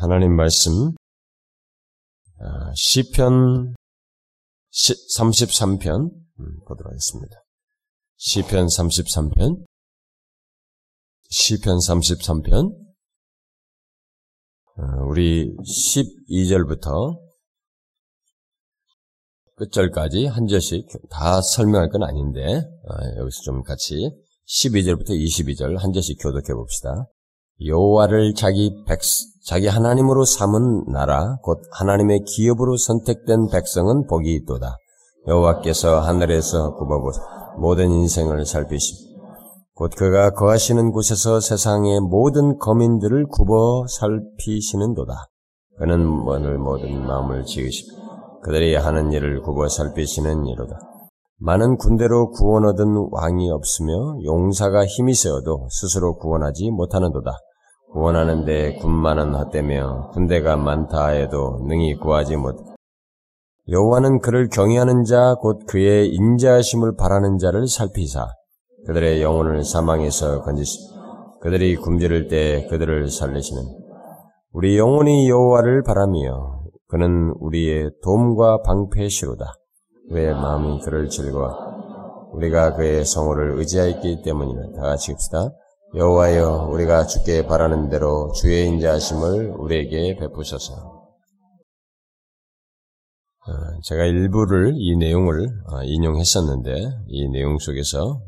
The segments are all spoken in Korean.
하나님 말씀 아, 시편 33편 음, 보도록 하겠습니다. 시편 33편 시편 33편 어, 우리 12절부터 끝절까지 한 절씩 다 설명할 건 아닌데 아, 여기서 좀 같이 12절부터 22절 한 절씩 교독해 봅시다. 여호와를 자기 백 자기 하나님으로 삼은 나라 곧 하나님의 기업으로 선택된 백성은 복이 있도다. 여호와께서 하늘에서 굽어보사 모든 인생을 살피시 곧 그가 거하시는 곳에서 세상의 모든 거민들을 굽어 살피시는도다. 그는 오늘 모든 마음을 지으시고 그들이 하는 일을 굽어 살피시는 이로다. 많은 군대로 구원 얻은 왕이 없으며 용사가 힘이 세어도 스스로 구원하지 못하는도다. 구원하는데 군만은 헛되며 군대가 많다 해도 능히 구하지 못. 여호와는 그를 경외하는 자 곧 그의 인자하심을 바라는 자를 살피사 그들의 영혼을 사망에서 건지시 그들이 굶주릴 때 그들을 살리시는 우리 영혼이 여호와를 바라며 그는 우리의 도움과 방패시로다. 왜 마음이 그를 즐거워 우리가 그의 성호를 의지하였기 때문이다. 다 같이 읍시다. 여호와여 우리가 주께 바라는 대로 주의 인자하심을 우리에게 베푸소서. 어, 제가 일부를 이 내용을 어, 인용했었는데 이 내용 속에서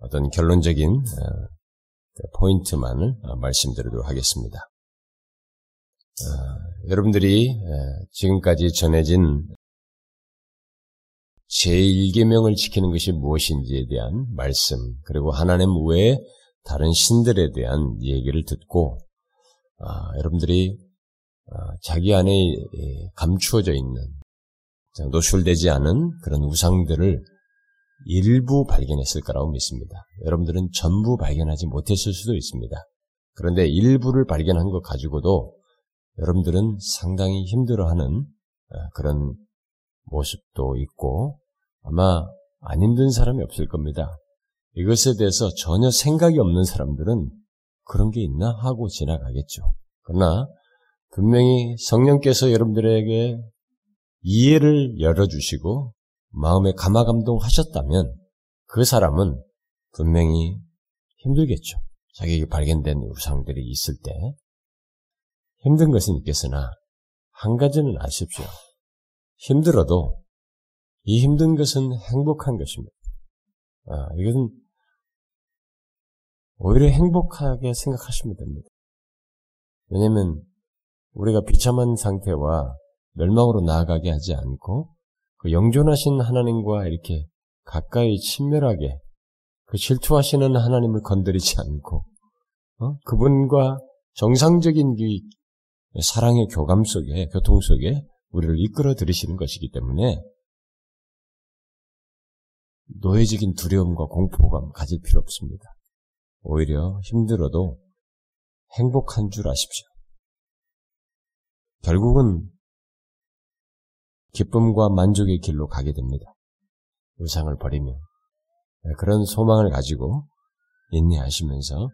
어떤 결론적인 어, 그 포인트만을 말씀드리도록 하겠습니다. 여러분들이 지금까지 전해진 제1계명을 지키는 것이 무엇인지에 대한 말씀, 그리고 하나님 외에 다른 신들에 대한 얘기를 듣고, 아, 여러분들이 아, 자기 안에 감추어져 있는, 노출되지 않은 그런 우상들을 일부 발견했을 거라고 믿습니다. 여러분들은 전부 발견하지 못했을 수도 있습니다. 그런데 일부를 발견한 것 가지고도 여러분들은 상당히 힘들어하는 아, 그런 모습도 있고 아마 안 힘든 사람이 없을 겁니다. 이것에 대해서 전혀 생각이 없는 사람들은 그런 게 있나 하고 지나가겠죠. 그러나 분명히 성령께서 여러분들에게 이해를 열어주시고 마음에 감화감동 하셨다면 그 사람은 분명히 힘들겠죠. 자기에게 발견된 우상들이 있을 때 힘든 것은 있겠으나 한 가지는 아십시오. 힘들어도 이 힘든 것은 행복한 것입니다. 아, 이것은 오히려 행복하게 생각하시면 됩니다. 왜냐하면 우리가 비참한 상태와 멸망으로 나아가게 하지 않고 그 영존하신 하나님과 이렇게 가까이 친밀하게 그 질투하시는 하나님을 건드리지 않고 어? 그분과 정상적인 그 사랑의 교감 속에 교통 속에 우리를 이끌어 들이시는 것이기 때문에 노예적인 두려움과 공포감 가질 필요 없습니다. 오히려 힘들어도 행복한 줄 아십시오. 결국은 기쁨과 만족의 길로 가게 됩니다. 우상을 버리며 네, 그런 소망을 가지고 인내하시면서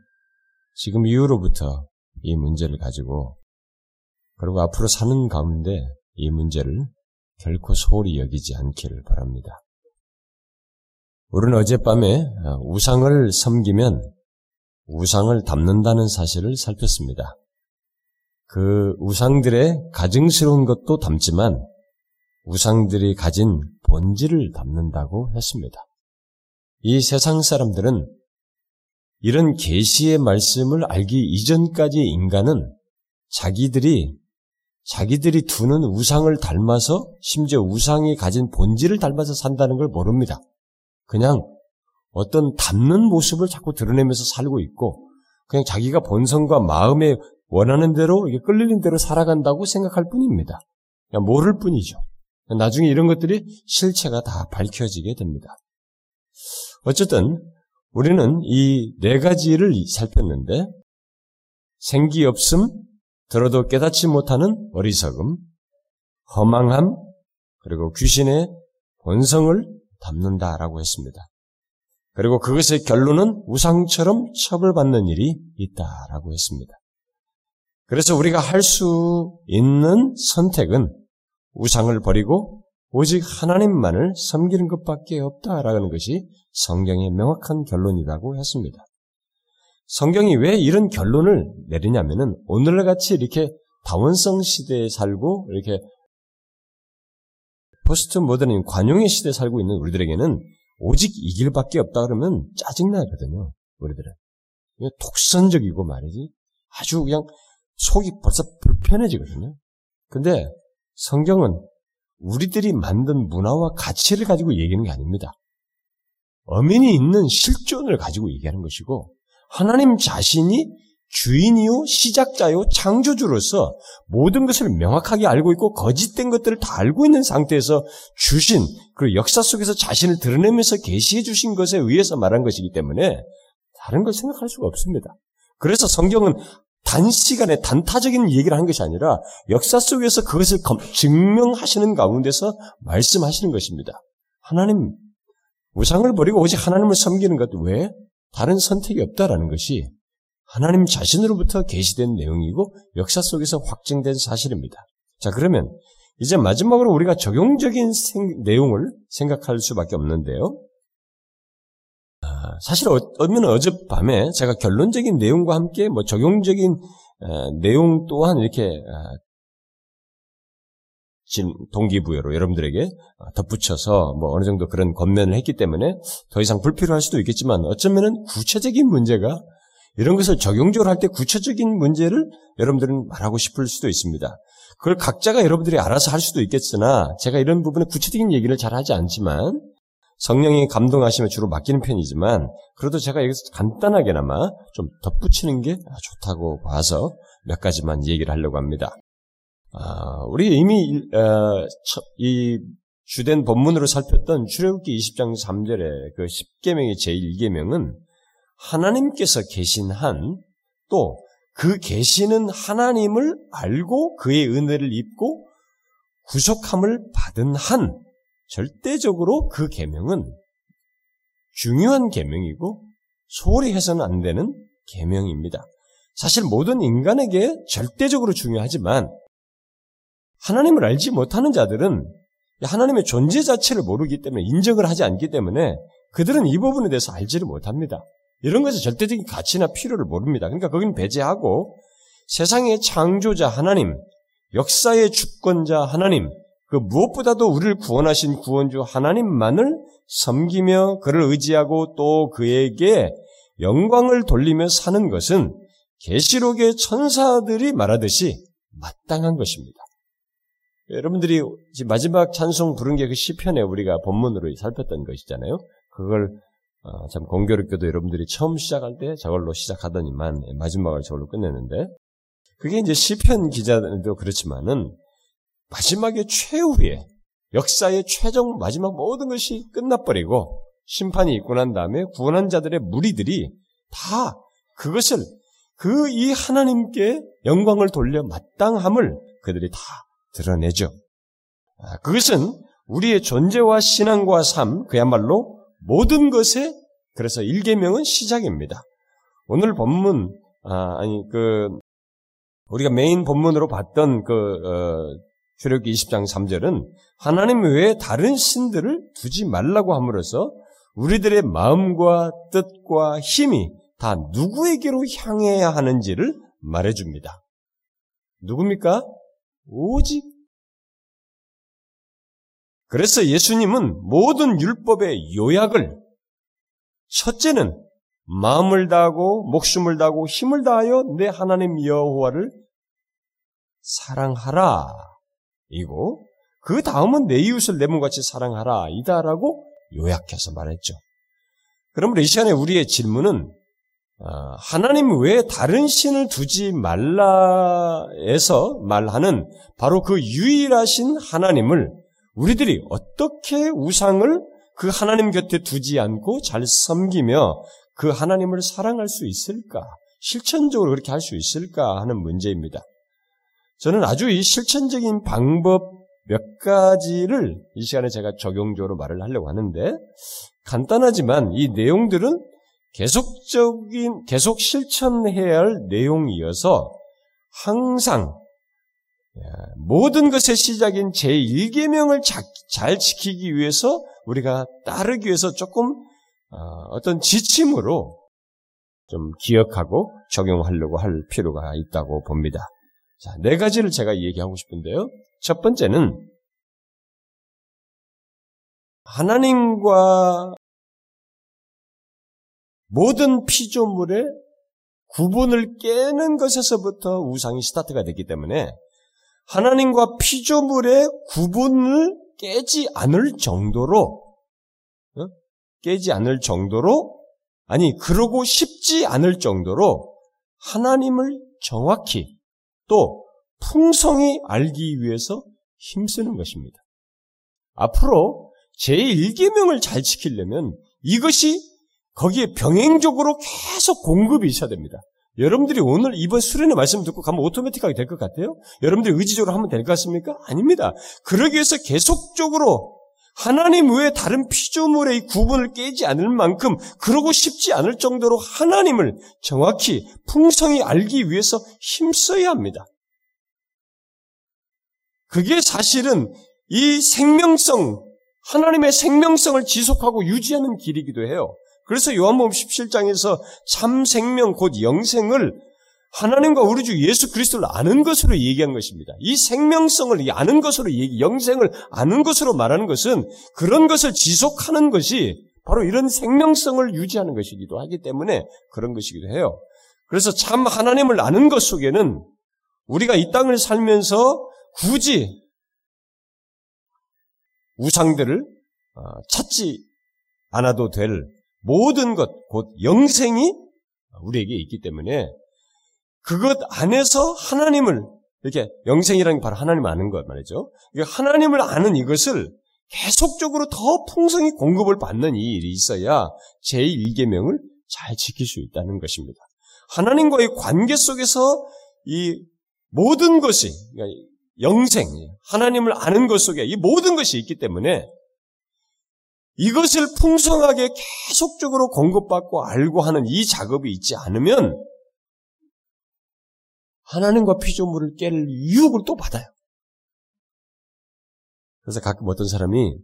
지금 이후로부터 이 문제를 가지고 그리고 앞으로 사는 가운데 이 문제를 결코 소홀히 여기지 않기를 바랍니다. 우리는 어젯밤에 어, 우상을 섬기면 우상을 담는다는 사실을 살폈습니다. 그 우상들의 가증스러운 것도 담지만 우상들이 가진 본질을 담는다고 했습니다. 이 세상 사람들은 이런 계시의 말씀을 알기 이전까지 인간은 자기들이 자기들이 두는 우상을 닮아서 심지어 우상이 가진 본질을 닮아서 산다는 걸 모릅니다. 그냥 어떤 닮는 모습을 자꾸 드러내면서 살고 있고 그냥 자기가 본성과 마음에 원하는 대로 이게 끌리는 대로 살아간다고 생각할 뿐입니다. 그냥 모를 뿐이죠. 나중에 이런 것들이 실체가 다 밝혀지게 됩니다. 어쨌든 우리는 이 네 가지를 살폈는데 생기 없음, 들어도 깨닫지 못하는 어리석음, 허망함, 그리고 귀신의 본성을 담는다라고 했습니다. 그리고 그것의 결론은 우상처럼 처벌받는 일이 있다라고 했습니다. 그래서 우리가 할 수 있는 선택은 우상을 버리고 오직 하나님만을 섬기는 것밖에 없다라는 것이 성경의 명확한 결론이라고 했습니다. 성경이 왜 이런 결론을 내리냐면은 오늘같이 이렇게 다원성 시대에 살고 이렇게 포스트 모더닌 관용의 시대에 살고 있는 우리들에게는 오직 이 길밖에 없다 그러면 짜증나거든요. 우리들은. 독선적이고 말이지. 아주 그냥 속이 벌써 불편해지거든요. 근데 성경은 우리들이 만든 문화와 가치를 가지고 얘기하는 게 아닙니다. 어민이 있는 실존을 가지고 얘기하는 것이고 하나님 자신이 주인이요, 시작자요, 창조주로서 모든 것을 명확하게 알고 있고 거짓된 것들을 다 알고 있는 상태에서 주신 그 역사 속에서 자신을 드러내면서 계시해 주신 것에 의해서 말한 것이기 때문에 다른 걸 생각할 수가 없습니다. 그래서 성경은 단시간에 단타적인 얘기를 한 것이 아니라 역사 속에서 그것을 증명하시는 가운데서 말씀하시는 것입니다. 하나님, 우상을 버리고 오직 하나님을 섬기는 것 왜? 다른 선택이 없다라는 것이 하나님 자신으로부터 계시된 내용이고 역사 속에서 확증된 사실입니다. 자, 그러면 이제 마지막으로 우리가 적용적인 생, 내용을 생각할 수밖에 없는데요. 아, 사실 어, 어면 어젯밤에 제가 결론적인 내용과 함께 뭐 적용적인 어, 내용 또한 이렇게 어, 동기부여로 여러분들에게 덧붙여서 뭐 어느 정도 그런 권면을 했기 때문에 더 이상 불필요할 수도 있겠지만 어쩌면은 구체적인 문제가 이런 것을 적용적으로 할 때 구체적인 문제를 여러분들은 말하고 싶을 수도 있습니다. 그걸 각자가 여러분들이 알아서 할 수도 있겠으나 제가 이런 부분에 구체적인 얘기를 잘 하지 않지만 성령이 감동하시면 주로 맡기는 편이지만 그래도 제가 여기서 간단하게나마 좀 덧붙이는 게 좋다고 봐서 몇 가지만 얘기를 하려고 합니다. 아, 우리 이미 어, 이 주된 본문으로 살폈던 출애굽기 20장 3절의 그 10계명의 제1계명은 하나님께서 계신 한 또 그 계시는 하나님을 알고 그의 은혜를 입고 구속함을 받은 한 절대적으로 그 계명은 중요한 계명이고 소홀히 해서는 안 되는 계명입니다. 사실 모든 인간에게 절대적으로 중요하지만 하나님을 알지 못하는 자들은 하나님의 존재 자체를 모르기 때문에 인정을 하지 않기 때문에 그들은 이 부분에 대해서 알지를 못합니다. 이런 것의 절대적인 가치나 필요를 모릅니다. 그러니까 거기는 배제하고 세상의 창조자 하나님, 역사의 주권자 하나님, 그 무엇보다도 우리를 구원하신 구원주 하나님만을 섬기며 그를 의지하고 또 그에게 영광을 돌리며 사는 것은 계시록의 천사들이 말하듯이 마땅한 것입니다. 여러분들이 마지막 찬송 부른 게 그 시편에 우리가 본문으로 살폈던 것이잖아요. 그걸 어, 참 공교롭게도 여러분들이 처음 시작할 때 저걸로 시작하더니만 마지막을 저걸로 끝내는데 그게 이제 시편 기자들도 그렇지만은 마지막에 최후에 역사의 최종 마지막 모든 것이 끝나버리고 심판이 있고 난 다음에 구원한 자들의 무리들이 다 그것을 그 이 하나님께 영광을 돌려 마땅함을 그들이 다 드러내죠. 아, 그것은 우리의 존재와 신앙과 삶, 그야말로 모든 것에 그래서 일계명은 시작입니다. 오늘 본문 아, 아니 그 우리가 메인 본문으로 봤던 그 어, 출애굽기 20장 3절은 하나님 외에 다른 신들을 두지 말라고 함으로써 우리들의 마음과 뜻과 힘이 다 누구에게로 향해야 하는지를 말해줍니다. 누굽니까? 오직 그래서 예수님은 모든 율법의 요약을 첫째는 마음을 다하고 목숨을 다하고 힘을 다하여 내 하나님 여호와를 사랑하라 이고 그 다음은 내 이웃을 내 몸같이 사랑하라 이다라고 요약해서 말했죠. 그러므로 이 시간에 우리의 질문은 아, 하나님 외에 다른 신을 두지 말라에서 말하는 바로 그 유일하신 하나님을 우리들이 어떻게 우상을 그 하나님 곁에 두지 않고 잘 섬기며 그 하나님을 사랑할 수 있을까? 실천적으로 그렇게 할 수 있을까 하는 문제입니다. 저는 아주 이 실천적인 방법 몇 가지를 이 시간에 제가 적용적으로 말을 하려고 하는데 간단하지만 이 내용들은 계속적인 계속 실천해야 할 내용이어서 항상 예, 모든 것의 시작인 제1계명을 잘 지키기 위해서 우리가 따르기 위해서 조금 어, 어떤 지침으로 좀 기억하고 적용하려고 할 필요가 있다고 봅니다. 자, 네 가지를 제가 얘기하고 싶은데요. 첫 번째는 하나님과 모든 피조물의 구분을 깨는 것에서부터 우상이 스타트가 됐기 때문에 하나님과 피조물의 구분을 깨지 않을 정도로 어? 깨지 않을 정도로 아니 그러고 싶지 않을 정도로 하나님을 정확히 또 풍성히 알기 위해서 힘쓰는 것입니다. 앞으로 제1계명을 잘 지키려면 이것이 거기에 병행적으로 계속 공급이 있어야 됩니다. 여러분들이 오늘 이번 수련의 말씀 듣고 가면 오토매틱하게 될 것 같아요? 여러분들이 의지적으로 하면 될 것 같습니까? 아닙니다. 그러기 위해서 계속적으로 하나님 외에 다른 피조물의 구분을 깨지 않을 만큼 그러고 싶지 않을 정도로 하나님을 정확히 풍성히 알기 위해서 힘써야 합니다. 그게 사실은 이 생명성, 하나님의 생명성을 지속하고 유지하는 길이기도 해요. 그래서 요한복음 17장에서 참 생명 곧 영생을 하나님과 우리 주 예수 그리스도를 아는 것으로 얘기한 것입니다. 이 생명성을 아는 것으로 얘기, 영생을 아는 것으로 말하는 것은 그런 것을 지속하는 것이 바로 이런 생명성을 유지하는 것이기도 하기 때문에 그런 것이기도 해요. 그래서 참 하나님을 아는 것 속에는 우리가 이 땅을 살면서 굳이 우상들을 어, 찾지 않아도 될 모든 것, 곧 영생이 우리에게 있기 때문에 그것 안에서 하나님을 이렇게 영생이라는 게 바로 하나님 아는 것 말이죠. 하나님을 아는 이것을 계속적으로 더 풍성히 공급을 받는 이 일이 있어야 제1계명을 잘 지킬 수 있다는 것입니다. 하나님과의 관계 속에서 이 모든 것이 그러니까 영생, 하나님을 아는 것 속에 이 모든 것이 있기 때문에 이것을 풍성하게 계속적으로 공급받고 알고 하는 이 작업이 있지 않으면 하나님과 피조물을 깰 유혹을 또 받아요. 그래서 가끔 어떤 사람이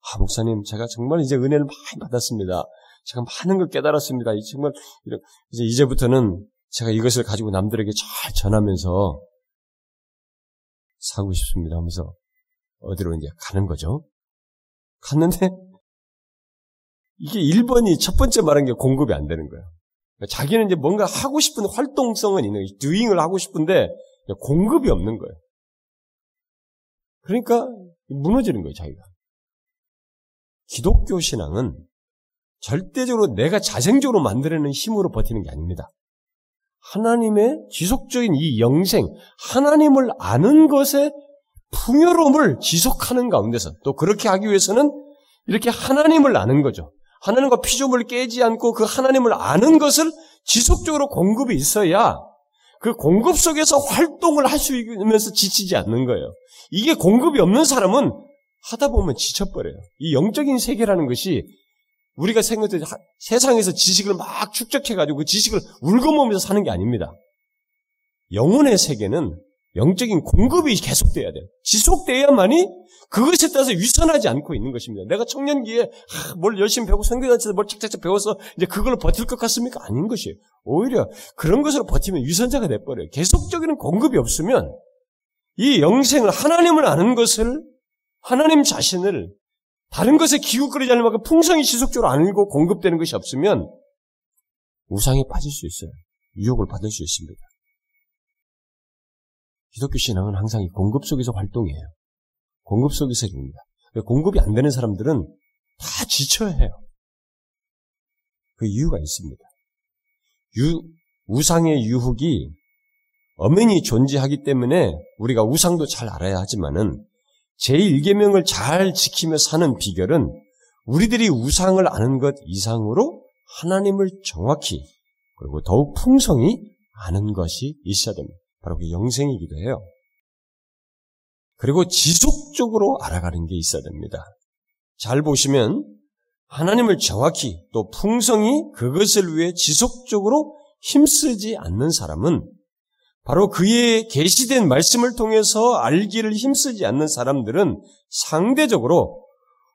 아 목사님 제가 정말 이제 은혜를 많이 받았습니다. 제가 많은 걸 깨달았습니다. 정말 이제 이제부터는 제가 이것을 가지고 남들에게 잘 전하면서 사고 싶습니다 하면서 어디로 이제 가는 거죠. 갔는데 이게 1번이 첫 번째 말한 게 공급이 안 되는 거예요. 그러니까 자기는 이제 뭔가 하고 싶은 활동성은 있는. 듀잉을 하고 싶은데 공급이 없는 거예요. 그러니까 무너지는 거예요, 자기가. 기독교 신앙은 절대적으로 내가 자생적으로 만들어낸 힘으로 버티는 게 아닙니다. 하나님의 지속적인 이 영생, 하나님을 아는 것의 풍요로움을 지속하는 가운데서 또 그렇게 하기 위해서는 이렇게 하나님을 아는 거죠. 하나님과 피조물을 깨지 않고 그 하나님을 아는 것을 지속적으로 공급이 있어야 그 공급 속에서 활동을 할 수 있으면서 지치지 않는 거예요. 이게 공급이 없는 사람은 하다 보면 지쳐버려요. 이 영적인 세계라는 것이 우리가 생각할 때 세상에서 지식을 막 축적해가지고 그 지식을 울거먹으면서 사는 게 아닙니다. 영혼의 세계는 영적인 공급이 계속돼야 돼요. 지속돼야만이 그것에 따라서 위선하지 않고 있는 것입니다. 내가 청년기에 아, 뭘 열심히 배우고 성교단체에서 뭘 착착착 배워서 이제 그걸로 버틸 것 같습니까? 아닌 것이에요. 오히려 그런 것으로 버티면 위선자가 돼버려요. 계속적인 공급이 없으면 이 영생을 하나님을 아는 것을 하나님 자신을 다른 것에 기웃거리지 않을 만큼 풍성히 지속적으로 알고 공급되는 것이 없으면 우상에 빠질 수 있어요. 유혹을 받을 수 있습니다. 기독교 신앙은 항상 이 공급 속에서 활동해요. 공급 속에서 입니다. 공급이 안 되는 사람들은 다 지쳐야 해요. 그 이유가 있습니다. 유, 우상의 유혹이 엄연히 존재하기 때문에 우리가 우상도 잘 알아야 하지만은 제1계명을 잘 지키며 사는 비결은 우리들이 우상을 아는 것 이상으로 하나님을 정확히 그리고 더욱 풍성히 아는 것이 있어야 됩니다. 바로 그 영생이기도 해요. 그리고 지속적으로 알아가는 게 있어야 됩니다. 잘 보시면 하나님을 정확히 또 풍성히 그것을 위해 지속적으로 힘쓰지 않는 사람은 바로 그의 계시된 말씀을 통해서 알기를 힘쓰지 않는 사람들은 상대적으로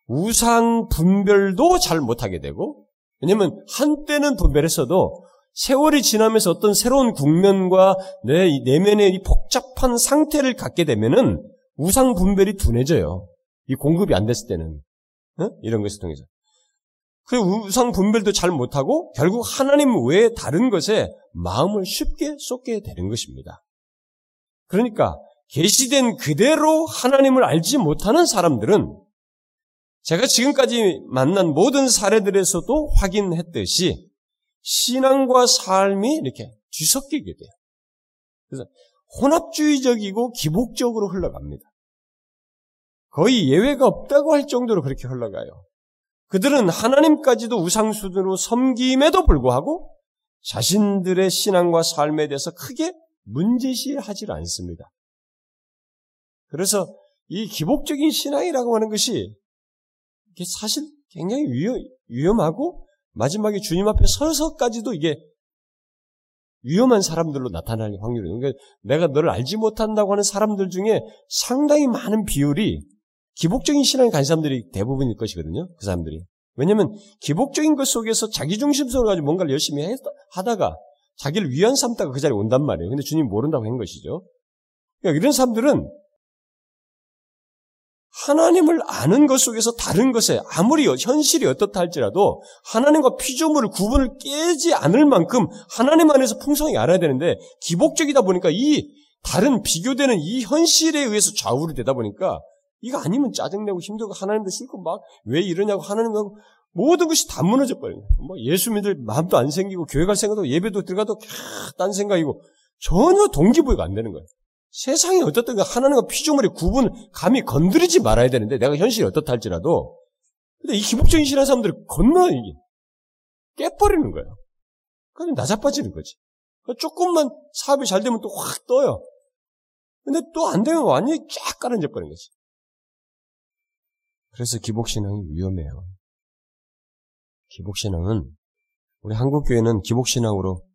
우상 분별도 잘 못하게 되고 왜냐면 한때는 분별했어도 세월이 지나면서 어떤 새로운 국면과 내 내면의 이 복잡한 상태를 갖게 되면은 우상 분별이 둔해져요. 이 공급이 안 됐을 때는 어? 이런 것을 통해서 그 우상 분별도 잘 못하고 결국 하나님 외에 다른 것에 마음을 쉽게 쏟게 되는 것입니다. 그러니까 계시된 그대로 하나님을 알지 못하는 사람들은 제가 지금까지 만난 모든 사례들에서도 확인했듯이 신앙과 삶이 이렇게 뒤섞이게 돼요. 그래서 혼합주의적이고 기복적으로 흘러갑니다. 거의 예외가 없다고 할 정도로 그렇게 흘러가요. 그들은 하나님까지도 우상수준으로 섬김에도 불구하고 자신들의 신앙과 삶에 대해서 크게 문제시하지 않습니다. 그래서 이 기복적인 신앙이라고 하는 것이 사실 굉장히 위험, 하고 마지막에 주님 앞에 서서까지도 이게 위험한 사람들로 나타날 확률이 그러니까 내가 너를 알지 못한다고 하는 사람들 중에 상당히 많은 비율이 기복적인 신앙에 간 사람들이 대부분일 것이거든요. 그 사람들이. 왜냐하면 기복적인 것 속에서 자기 중심성을 가지고 뭔가를 열심히 하다가 자기를 위안 삼다가 그 자리에 온단 말이에요. 근데 주님 모른다고 한 것이죠. 그러니까 이런 사람들은 하나님을 아는 것 속에서 다른 것에 아무리 현실이 어떻다 할지라도 하나님과 피조물을 구분을 깨지 않을 만큼 하나님 안에서 풍성히 알아야 되는데 기복적이다 보니까 이 다른 비교되는 이 현실에 의해서 좌우를 되다 보니까 이거 아니면 짜증내고 힘들고 하나님도 싫고 막 왜 이러냐고 하나님하고 모든 것이 다 무너져 버려요. 뭐 예수 믿을 마음도 안 생기고 교회 갈 생각도 예배도 들어가도 딴 생각이고 전혀 동기부여가 안 되는 거예요. 세상이 어떻든 하나님과 피조물의 구분을 감히 건드리지 말아야 되는데 내가 현실이 어떻다 할지라도 근데 이 기복적인 신앙 사람들이 건너 이게 깨버리는 거예요. 그럼 나자빠지는 거지. 그러니까 조금만 사업이 잘 되면 또 확 떠요. 근데 또 안 되면 완전히 쫙 깔아져 버리는 거지. 그래서 기복신앙이 위험해요. 기복신앙은 우리 한국교회는 기복신앙으로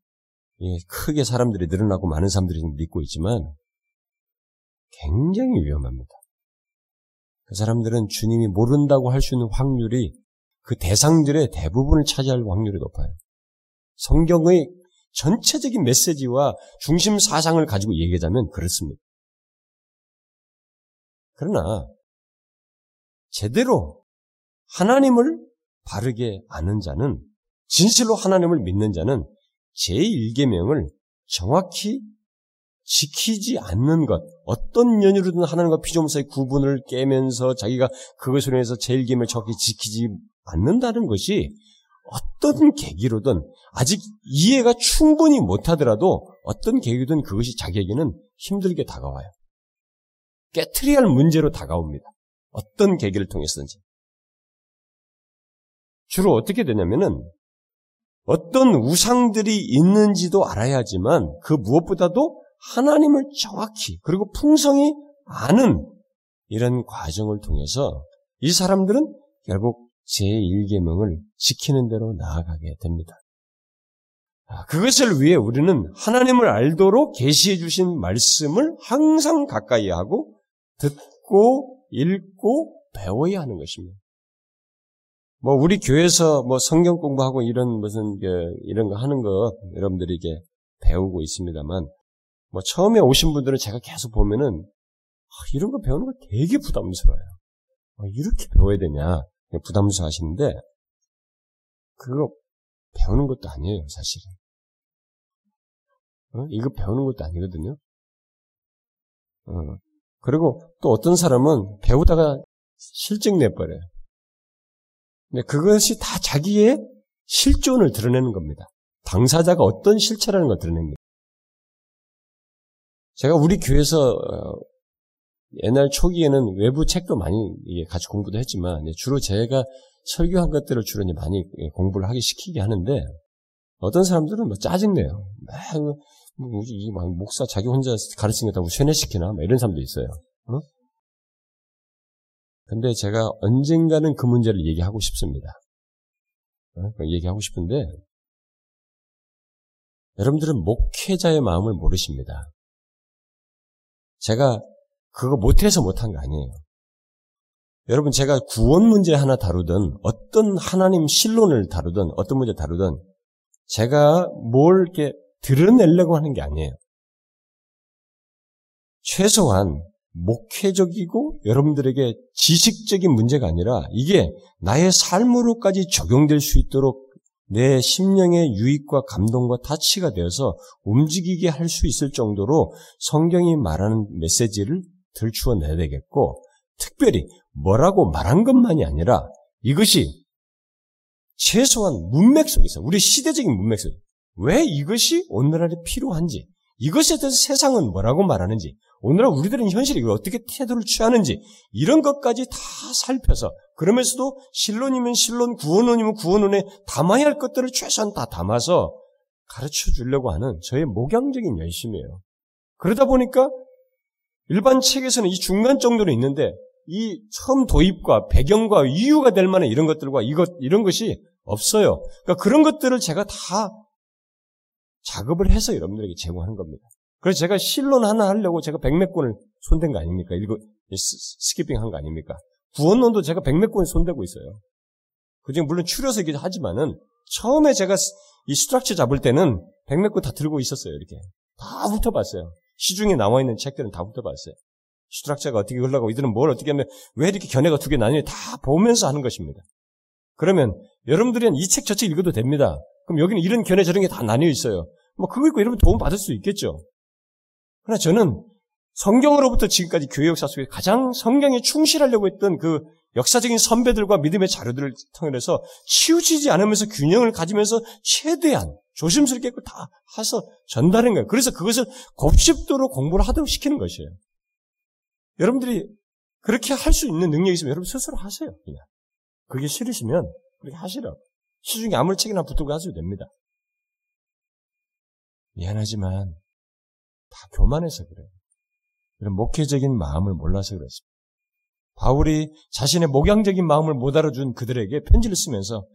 예, 크게 사람들이 늘어나고 많은 사람들이 믿고 있지만 굉장히 위험합니다. 그 사람들은 주님이 모른다고 할 수 있는 확률이 그 대상들의 대부분을 차지할 확률이 높아요. 성경의 전체적인 메시지와 중심 사상을 가지고 얘기하자면 그렇습니다. 그러나 제대로 하나님을 바르게 아는 자는 진실로 하나님을 믿는 자는 제1계명을 정확히 지키지 않는 것, 어떤 연유로든 하나님과 피조물 사이 구분을 깨면서 자기가 그것으로 인해서 제1계명을 정확히 지키지 않는다는 것이 어떤 계기로든 아직 이해가 충분히 못하더라도 어떤 계기든 그것이 자기에게는 힘들게 다가와요. 깨트려야 할 문제로 다가옵니다. 어떤 계기를 통해서든지. 주로 어떻게 되냐면은 어떤 우상들이 있는지도 알아야지만 그 무엇보다도 하나님을 정확히 그리고 풍성히 아는 이런 과정을 통해서 이 사람들은 결국 제1계명을 지키는 대로 나아가게 됩니다. 아, 그것을 위해 우리는 하나님을 알도록 계시해 주신 말씀을 항상 가까이 하고 듣고 읽고 배워야 하는 것입니다. 뭐 우리 교회에서 뭐 성경 공부하고 이런 무슨 이런 거 하는 거 여러분들이 이게 배우고 있습니다만 뭐 처음에 오신 분들은 제가 계속 보면은 아, 이런 거 배우는 거 되게 부담스러워요. 아, 이렇게 배워야 되냐 부담스러워 하시는데 그거 배우는 것도 아니에요 사실은. 어? 이거 배우는 것도 아니거든요. 어. 그리고 또 어떤 사람은 배우다가 실증 내버려요. 근데 그것이 다 자기의 실존을 드러내는 겁니다. 당사자가 어떤 실체라는 걸 드러냅니다. 제가 우리 교회에서 어, 옛날 초기에는 외부 책도 많이 같이 공부도 했지만 주로 제가 설교한 것들을 주로 많이 공부를 하기 시키게 하는데 어떤 사람들은 뭐 짜증내요. 뭐, 이 목사 자기 혼자 가르치겠다고 쇠뇌시키나? 이런 사람도 있어요. 어? 근데 제가 언젠가는 그 문제를 얘기하고 싶습니다. 어? 얘기하고 싶은데, 여러분들은 목회자의 마음을 모르십니다. 제가 그거 못해서 못한 거 아니에요. 여러분, 제가 구원 문제 하나 다루든, 어떤 하나님 신론을 다루든, 어떤 문제 다루든, 제가 뭘 이렇게 드러내려고 하는 게 아니에요. 최소한 목회적이고 여러분들에게 지식적인 문제가 아니라 이게 나의 삶으로까지 적용될 수 있도록 내 심령의 유익과 감동과 타치가 되어서 움직이게 할 수 있을 정도로 성경이 말하는 메시지를 들추어 내야 되겠고, 특별히 뭐라고 말한 것만이 아니라 이것이 최소한 문맥 속에서, 우리 시대적인 문맥 속에 왜 이것이 오늘날에 필요한지, 이것에 대해서 세상은 뭐라고 말하는지, 오늘날 우리들은 현실이 어떻게 태도를 취하는지 이런 것까지 다 살펴서 그러면서도 신론이면 신론, 구원론이면 구원론에 담아야 할 것들을 최소한 다 담아서 가르쳐 주려고 하는 저의 목양적인 열심이에요. 그러다 보니까 일반 책에서는 이 중간 정도는 있는데 이 처음 도입과 배경과 이유가 될 만한 이런 것들과 이것 이런 것이 없어요. 그러니까 그런 것들을 제가 다 작업을 해서 여러분들에게 제공하는 겁니다. 그래서 제가 실론 하나 하려고 제가 백몇 권을 손댄 거 아닙니까? 이거 스키핑 한 거 아닙니까? 구원론도 제가 백몇 권을 손대고 있어요. 그중 물론 추려서 얘기 하지만은 처음에 제가 이 structure 잡을 때는 백몇 권다 들고 있었어요. 이렇게 다 훑어봤어요. 시중에 나와 있는 책들은 다 훑어봤어요. structure가 어떻게 흘러가고 이들은 뭘 어떻게 하면 왜 이렇게 견해가 두 개 나뉘냐 다 보면서 하는 것입니다. 그러면 여러분들은 이 책 저 책 읽어도 됩니다. 그럼 여기는 이런 견해 저런 게 다 나뉘어 있어요. 뭐 그거 읽고 여러분 도움 받을 수 있겠죠. 그러나 저는 성경으로부터 지금까지 교회 역사 속에 가장 성경에 충실하려고 했던 그 역사적인 선배들과 믿음의 자료들을 통해서 치우치지 않으면서 균형을 가지면서 최대한 조심스럽게 다 해서 전달한 거예요. 그래서 그것을 곱씹도록 공부를 하도록 시키는 것이에요. 여러분들이 그렇게 할 수 있는 능력이 있으면 여러분 스스로 하세요. 그냥. 그게 싫으시면 그렇게 하시라. 시중에 아무리 책이나 붙들고 하셔도 됩니다. 미안하지만 다 교만해서 그래요. 이런 목회적인 마음을 몰라서 그렇습니다. 바울이 자신의 목양적인 마음을 못 알아준 그들에게 편지를 쓰면서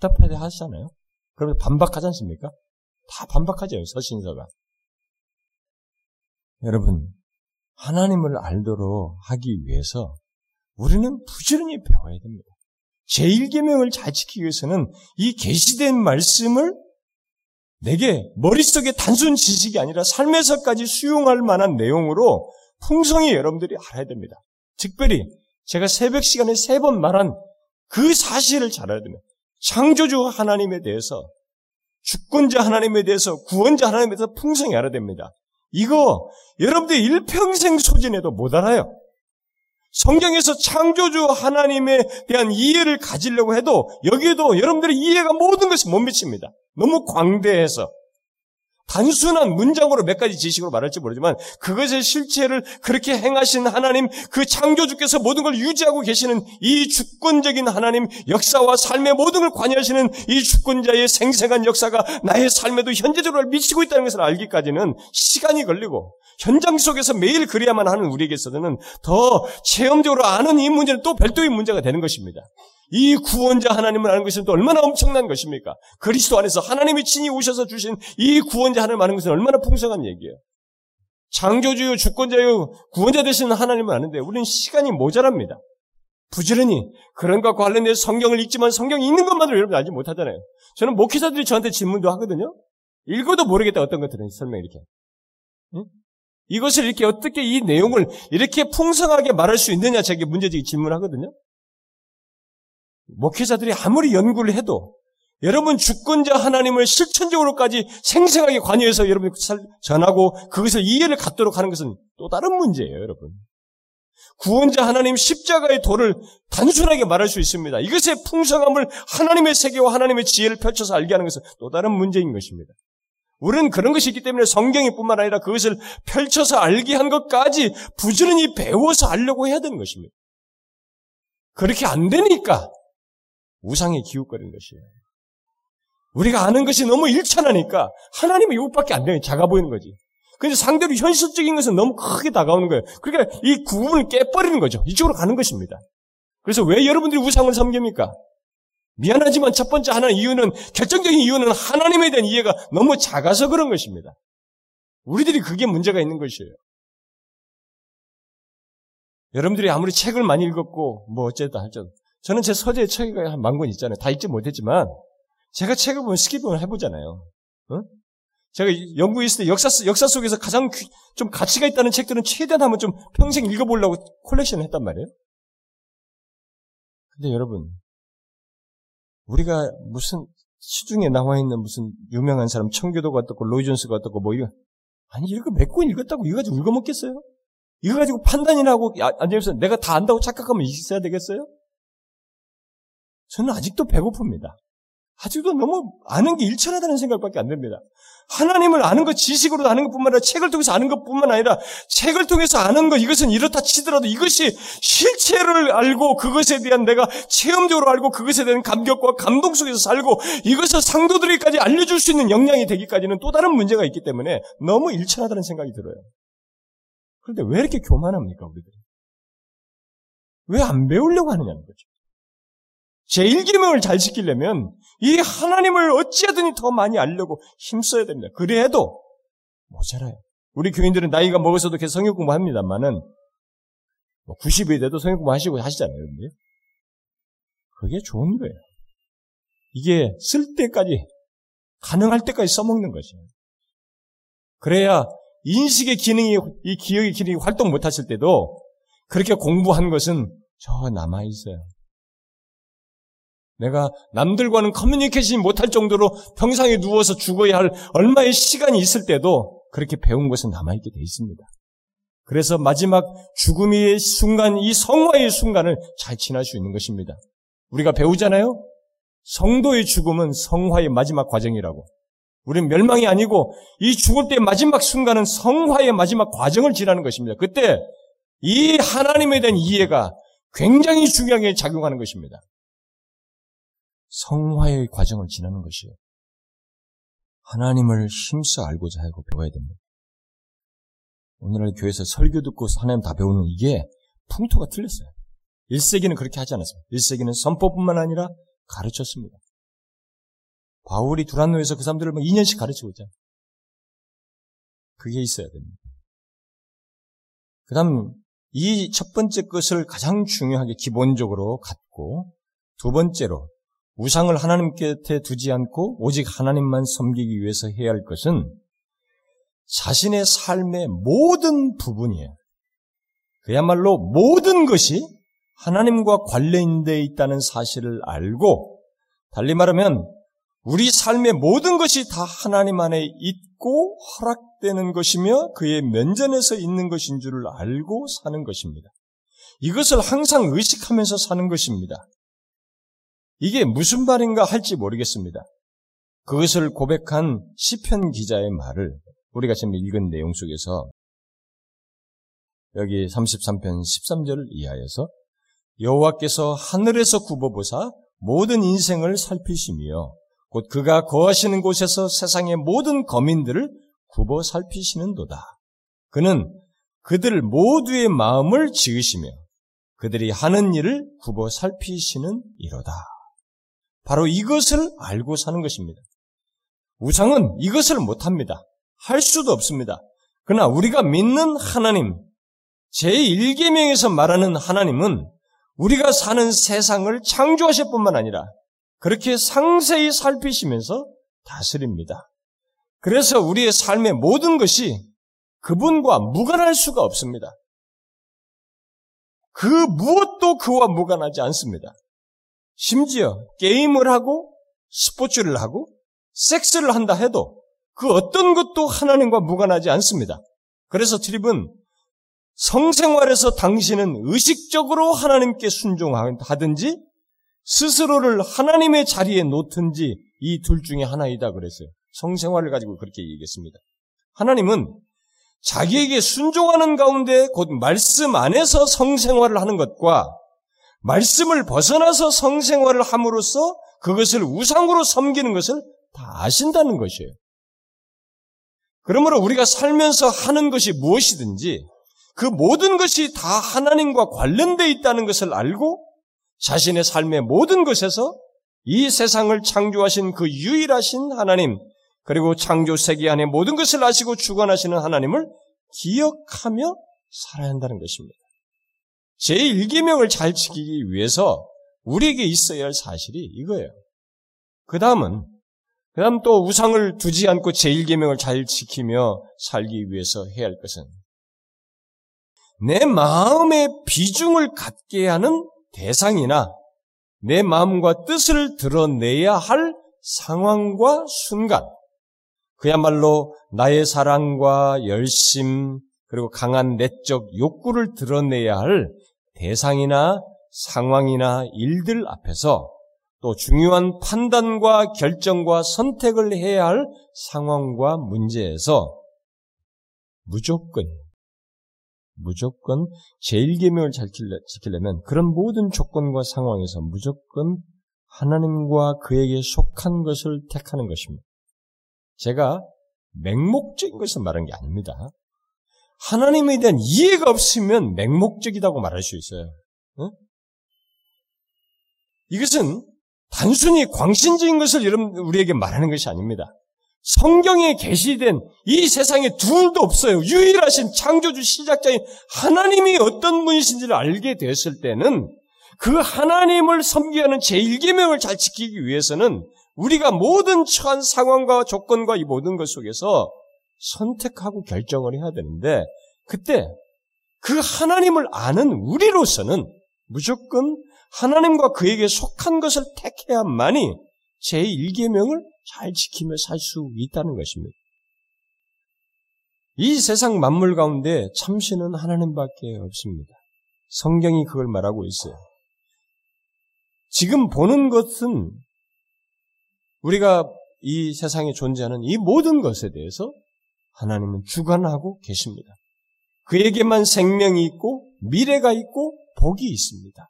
답해야 하시잖아요. 그러면 반박하지 않습니까? 다 반박하죠, 서신서가. 여러분, 하나님을 알도록 하기 위해서 우리는 부지런히 배워야 됩니다. 제1계명을 잘 지키기 위해서는 이 계시된 말씀을 내게 머릿속에 단순 지식이 아니라 삶에서까지 수용할 만한 내용으로 풍성히 여러분들이 알아야 됩니다. 특별히 제가 새벽 시간에 세 번 말한 그 사실을 잘 알아야 됩니다. 창조주 하나님에 대해서 주권자 하나님에 대해서 구원자 하나님에 대해서 풍성히 알아야 됩니다. 이거 여러분들이 일평생 소진해도 못 알아요. 성경에서 창조주 하나님에 대한 이해를 가지려고 해도 여기에도 여러분들의 이해가 모든 것이 못 미칩니다. 너무 광대해서 단순한 문장으로 몇 가지 지식으로 말할지 모르지만 그것의 실체를 그렇게 행하신 하나님, 그 창조주께서 모든 걸 유지하고 계시는 이 주권적인 하나님, 역사와 삶의 모든 걸 관여하시는 이 주권자의 생생한 역사가 나의 삶에도 현재적으로 미치고 있다는 것을 알기까지는 시간이 걸리고 현장 속에서 매일 그래야만 하는 우리에게 있어서는 더 체험적으로 아는 이 문제는 또 별도의 문제가 되는 것입니다. 이 구원자 하나님을 아는 것은 또 얼마나 엄청난 것입니까? 그리스도 안에서 하나님이 친히 오셔서 주신 이 구원자 하나님을 아는 것은 얼마나 풍성한 얘기예요. 창조주요, 주권자요, 구원자 되신 하나님을 아는데 우리는 시간이 모자랍니다. 부지런히 그런 것과 관련된 성경을 읽지만 성경이 있는 것만으로 여러분 알지 못하잖아요. 저는 목회자들이 저한테 질문도 하거든요. 읽어도 모르겠다 어떤 것들은 설명 이렇게. 응? 이것을 이렇게 어떻게 이 내용을 이렇게 풍성하게 말할 수 있느냐 제게 문제적인 질문하거든요. 목회자들이 아무리 연구를 해도 여러분 주권자 하나님을 실천적으로까지 생생하게 관여해서 여러분이 전하고 그것을 이해를 갖도록 하는 것은 또 다른 문제예요, 여러분. 구원자 하나님 십자가의 도를 단순하게 말할 수 있습니다. 이것의 풍성함을 하나님의 세계와 하나님의 지혜를 펼쳐서 알게 하는 것은 또 다른 문제인 것입니다. 우리는 그런 것이 있기 때문에 성경이 뿐만 아니라 그것을 펼쳐서 알게 한 것까지 부지런히 배워서 알려고 해야 되는 것입니다. 그렇게 안 되니까 우상에 기웃거리는 것이에요. 우리가 아는 것이 너무 일천하니까 하나님은 이것밖에 안 돼요. 작아 보이는 거지. 근데 상대로 현실적인 것은 너무 크게 다가오는 거예요. 그러니까 이 구분을 깨버리는 거죠. 이쪽으로 가는 것입니다. 그래서 왜 여러분들이 우상을 섬깁니까? 미안하지만 첫 번째 하나 이유는 결정적인 이유는 하나님에 대한 이해가 너무 작아서 그런 것입니다. 우리들이 그게 문제가 있는 것이에요. 여러분들이 아무리 책을 많이 읽었고 뭐 어쨌다 할지라도 저는 제 서재에 책이 한 만 권 있잖아요. 다 읽지 못했지만 제가 책을 보면 skip을 해보잖아요. 어? 제가 있을 때 역사, 역사 속에서 가장 좀 가치가 있다는 책들은 최대한 한번 좀 평생 읽어보려고 콜렉션을 했단 말이에요. 근데 여러분, 우리가 무슨 시중에 나와 있는 무슨 유명한 사람 청교도가 어떻고 로이 존스가 어떻고 뭐 이거 아니 이거 몇 권 읽었다고 이거 가지고 읽어먹겠어요? 이거 가지고 판단이나 하고 앉아서 내가 다 안다고 착각하면 있어야 되겠어요? 저는 아직도 배고픕니다. 아직도 너무 아는 게 일천하다는 생각밖에 안 듭니다. 하나님을 아는 것, 지식으로 아는 것뿐만 아니라 책을 통해서 아는 것뿐만 아니라 책을 통해서 아는 것, 이것은 이렇다 치더라도 이것이 실체를 알고 그것에 대한 내가 체험적으로 알고 그것에 대한 감격과 감동 속에서 살고 이것을 상도들에게까지 알려줄 수 있는 역량이 되기까지는 또 다른 문제가 있기 때문에 너무 일천하다는 생각이 들어요. 그런데 왜 이렇게 교만합니까, 우리들? 왜 안 배우려고 하느냐는 거죠. 제1기명을 잘 지키려면 이 하나님을 어찌하든지 더 많이 알려고 힘써야 됩니다. 그래도 모자라요. 우리 교인들은 나이가 먹어서도 계속 성역 공부합니다만은 90이 뭐 돼도 성역 공부하시고 하시잖아요. 근데 그게 좋은 거예요. 이게 쓸 때까지 가능할 때까지 써먹는 것이에요. 그래야 인식의 기능이 이 기억의 기능이 활동 못하실 때도 그렇게 공부한 것은 저 남아 있어요. 내가 남들과는 커뮤니케이션 못할 정도로 평상에 누워서 죽어야 할 얼마의 시간이 있을 때도 그렇게 배운 것은 남아있게 되어 있습니다. 그래서 마지막 죽음의 순간, 이 성화의 순간을 잘 지날 수 있는 것입니다. 우리가 배우잖아요? 성도의 죽음은 성화의 마지막 과정이라고. 우리는 멸망이 아니고 이 죽을 때 마지막 순간은 성화의 마지막 과정을 지나는 것입니다. 그때 이 하나님에 대한 이해가 굉장히 중요하게 작용하는 것입니다. 성화의 과정을 지나는 것이에요. 하나님을 힘써 알고자 하고 배워야 됩니다. 오늘날 교회에서 설교 듣고 하나님 다 배우는 이게 풍토가 틀렸어요. 1세기는 그렇게 하지 않았습니다. 1세기는 선포뿐만 아니라 가르쳤습니다. 바울이 두란노에서 그 사람들을 2년씩 가르치고 있잖아요. 그게 있어야 됩니다. 그 다음, 이 첫 번째 것을 가장 중요하게 기본적으로 갖고, 두 번째로, 우상을 하나님 곁에 두지 않고 오직 하나님만 섬기기 위해서 해야 할 것은 자신의 삶의 모든 부분이에요. 그야말로 모든 것이 하나님과 관련되어 있다는 사실을 알고 달리 말하면 우리 삶의 모든 것이 다 하나님 안에 있고 허락되는 것이며 그의 면전에서 있는 것인 줄을 알고 사는 것입니다. 이것을 항상 의식하면서 사는 것입니다. 이게 무슨 말인가 할지 모르겠습니다. 그것을 고백한 시편 기자의 말을 우리가 지금 읽은 내용 속에서 여기 33편 13절을 이하여서 여호와께서 하늘에서 굽어보사 모든 인생을 살피시며 곧 그가 거하시는 곳에서 세상의 모든 거민들을 굽어 살피시는도다. 그는 그들 모두의 마음을 지으시며 그들이 하는 일을 굽어 살피시는 이로다. 바로 이것을 알고 사는 것입니다. 우상은 이것을 못합니다. 할 수도 없습니다. 그러나 우리가 믿는 하나님, 제1계명에서 말하는 하나님은 우리가 사는 세상을 창조하실 뿐만 아니라 그렇게 상세히 살피시면서 다스립니다. 그래서 우리의 삶의 모든 것이 그분과 무관할 수가 없습니다. 그 무엇도 그와 무관하지 않습니다. 심지어 게임을 하고 스포츠를 하고 섹스를 한다 해도 그 어떤 것도 하나님과 무관하지 않습니다. 그래서 트립은 성생활에서 당신은 의식적으로 하나님께 순종하든지 스스로를 하나님의 자리에 놓든지 이 둘 중에 하나이다 그랬어요. 성생활을 가지고 그렇게 얘기했습니다. 하나님은 자기에게 순종하는 가운데 곧 말씀 안에서 성생활을 하는 것과 말씀을 벗어나서 성생활을 함으로써 그것을 우상으로 섬기는 것을 다 아신다는 것이에요. 그러므로 우리가 살면서 하는 것이 무엇이든지 그 모든 것이 다 하나님과 관련되어 있다는 것을 알고 자신의 삶의 모든 것에서 이 세상을 창조하신 그 유일하신 하나님, 그리고 창조 세계 안에 모든 것을 아시고 주관하시는 하나님을 기억하며 살아야 한다는 것입니다. 제1계명을 잘 지키기 위해서 우리에게 있어야 할 사실이 이거예요. 그 다음은 그 다음 또 우상을 두지 않고 제1계명을 잘 지키며 살기 위해서 해야 할 것은 내 마음의 비중을 갖게 하는 대상이나 내 마음과 뜻을 드러내야 할 상황과 순간, 그야말로 나의 사랑과 열심, 그리고 강한 내적 욕구를 드러내야 할 대상이나 상황이나 일들 앞에서 또 중요한 판단과 결정과 선택을 해야 할 상황과 문제에서 무조건 무조건 제1계명을 잘 지키려면 그런 모든 조건과 상황에서 무조건 하나님과 그에게 속한 것을 택하는 것입니다. 제가 맹목적인 것을 말한 게 아닙니다. 하나님에 대한 이해가 없으면 맹목적이라고 말할 수 있어요. 응? 이것은 단순히 광신적인 것을 여러분 우리에게 말하는 것이 아닙니다. 성경에 계시된 이 세상에 둘도 없어요. 유일하신 창조주 시작자인 하나님이 어떤 분이신지를 알게 됐을 때는 그 하나님을 섬기는 제1계명을 잘 지키기 위해서는 우리가 모든 처한 상황과 조건과 이 모든 것 속에서 선택하고 결정을 해야 되는데 그때 그 하나님을 아는 우리로서는 무조건 하나님과 그에게 속한 것을 택해야만이 제1계명을 잘 지키며 살 수 있다는 것입니다. 이 세상 만물 가운데 참신은 하나님밖에 없습니다. 성경이 그걸 말하고 있어요. 지금 보는 것은 우리가 이 세상에 존재하는 이 모든 것에 대해서 하나님은 주관하고 계십니다. 그에게만 생명이 있고 미래가 있고 복이 있습니다.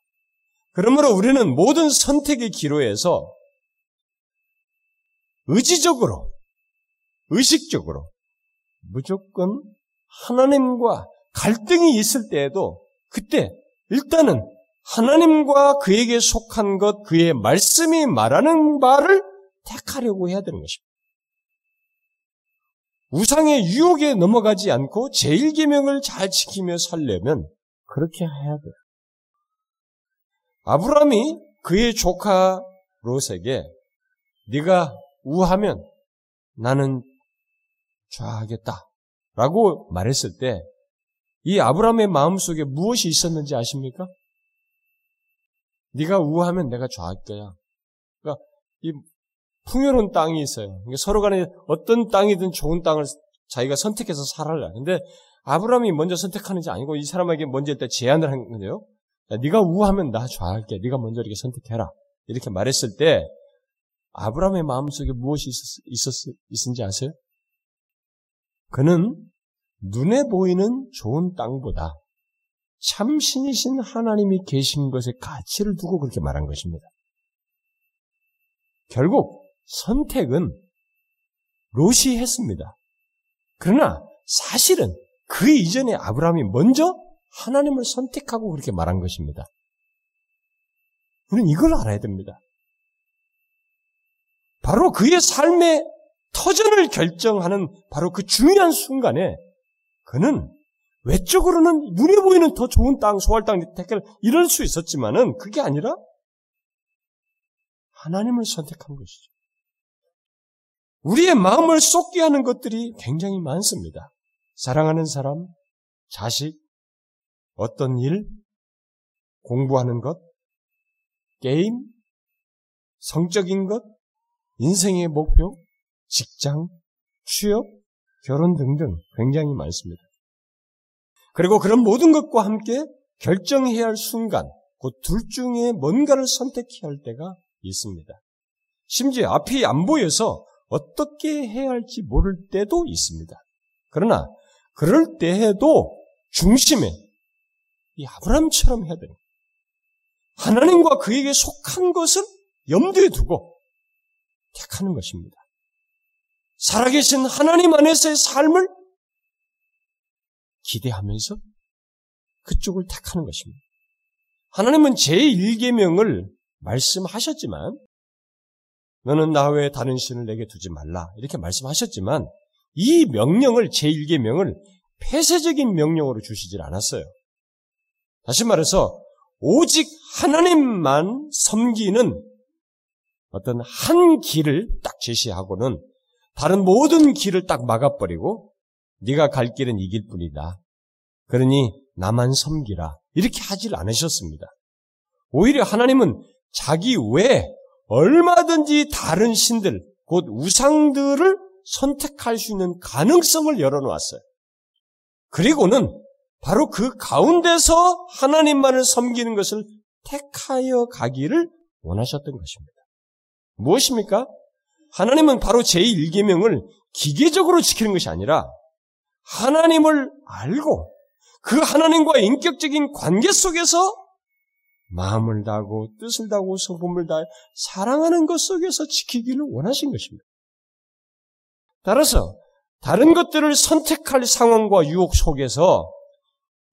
그러므로 우리는 모든 선택의 기로에서 의지적으로, 의식적으로 무조건 하나님과 갈등이 있을 때에도 그때 일단은 하나님과 그에게 속한 것, 그의 말씀이 말하는 바를 택하려고 해야 되는 것입니다. 우상의 유혹에 넘어가지 않고 제1계명을 잘 지키며 살려면 그렇게 해야 돼요. 아브라함이 그의 조카 롯에게 네가 우하면 나는 좌하겠다. 라고 말했을 때, 이 아브라함의 마음속에 무엇이 있었는지 아십니까? 네가 우하면 내가 좌할 거야. 그러니까 이 풍요로운 땅이 있어요. 그러니까 서로 간에 어떤 땅이든 좋은 땅을 자기가 선택해서 살아라. 근데 아브라함이 먼저 선택하는지 아니고 이 사람에게 먼저 일단 제안을 한 건데요. 네가 우하면 나 좌할게. 네가 먼저 이렇게 선택해라. 이렇게 말했을 때 아브라함의 마음속에 무엇이 있었, 있었, 있는지 아세요? 그는 눈에 보이는 좋은 땅보다 참신이신 하나님이 계신 것에 가치를 두고 그렇게 말한 것입니다. 결국 선택은 롯이 했습니다. 그러나 사실은 그 이전에 아브라함이 먼저 하나님을 선택하고 그렇게 말한 것입니다. 우리는 이걸 알아야 됩니다. 바로 그의 삶의 터전을 결정하는 바로 그 중요한 순간에 그는 외적으로는 눈에 보이는 더 좋은 땅, 소할 땅, 택을 이럴 수 있었지만은 그게 아니라 하나님을 선택한 것이죠. 우리의 마음을 쏟게 하는 것들이 굉장히 많습니다. 사랑하는 사람, 자식, 어떤 일, 공부하는 것, 게임, 성적인 것, 인생의 목표, 직장, 취업, 결혼 등등 굉장히 많습니다. 그리고 그런 모든 것과 함께 결정해야 할 순간, 그둘 중에 뭔가를 선택해야 할 때가 있습니다. 심지어 앞이 안 보여서 어떻게 해야 할지 모를 때도 있습니다. 그러나 그럴 때에도 중심에 이 아브라함처럼 해야 돼요. 하나님과 그에게 속한 것을 염두에 두고 택하는 것입니다. 살아계신 하나님 안에서의 삶을 기대하면서 그쪽을 택하는 것입니다. 하나님은 제1계명을 말씀하셨지만 너는 나 외에 다른 신을 내게 두지 말라 이렇게 말씀하셨지만 이 명령을 제1계 명을 폐쇄적인 명령으로 주시질 않았어요. 다시 말해서 오직 하나님만 섬기는 어떤 한 길을 딱 제시하고는 다른 모든 길을 딱 막아버리고 네가 갈 길은 이 길뿐이다. 그러니 나만 섬기라. 이렇게 하질 않으셨습니다. 오히려 하나님은 자기 외에 얼마든지 다른 신들, 곧 우상들을 선택할 수 있는 가능성을 열어놓았어요. 그리고는 바로 그 가운데서 하나님만을 섬기는 것을 택하여 가기를 원하셨던 것입니다. 무엇입니까? 하나님은 바로 제1계명을 기계적으로 지키는 것이 아니라 하나님을 알고 그 하나님과 인격적인 관계 속에서 마음을 다하고 뜻을 다하고 성품을 다해 사랑하는 것 속에서 지키기를 원하신 것입니다. 따라서 다른 것들을 선택할 상황과 유혹 속에서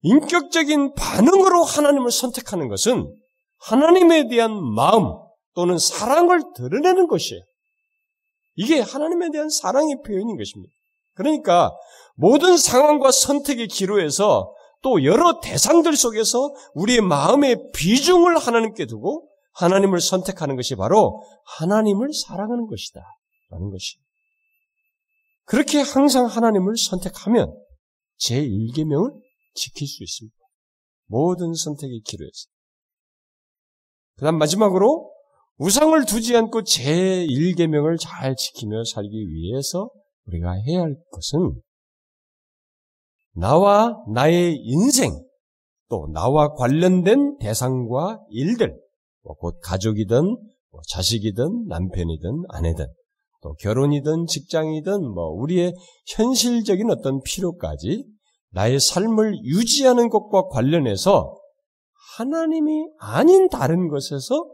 인격적인 반응으로 하나님을 선택하는 것은 하나님에 대한 마음 또는 사랑을 드러내는 것이에요. 이게 하나님에 대한 사랑의 표현인 것입니다. 그러니까 모든 상황과 선택의 기로에서 또 여러 대상들 속에서 우리의 마음의 비중을 하나님께 두고 하나님을 선택하는 것이 바로 하나님을 사랑하는 것이다. 라는 것이. 그렇게 항상 하나님을 선택하면 제1계명을 지킬 수 있습니다. 모든 선택의 기로에서. 그 다음 마지막으로 우상을 두지 않고 제1계명을 잘 지키며 살기 위해서 우리가 해야 할 것은 나와 나의 인생, 또 나와 관련된 대상과 일들, 뭐곧 가족이든 뭐 자식이든 남편이든 아내든 또 결혼이든 직장이든 뭐 우리의 현실적인 어떤 필요까지 나의 삶을 유지하는 것과 관련해서 하나님이 아닌 다른 것에서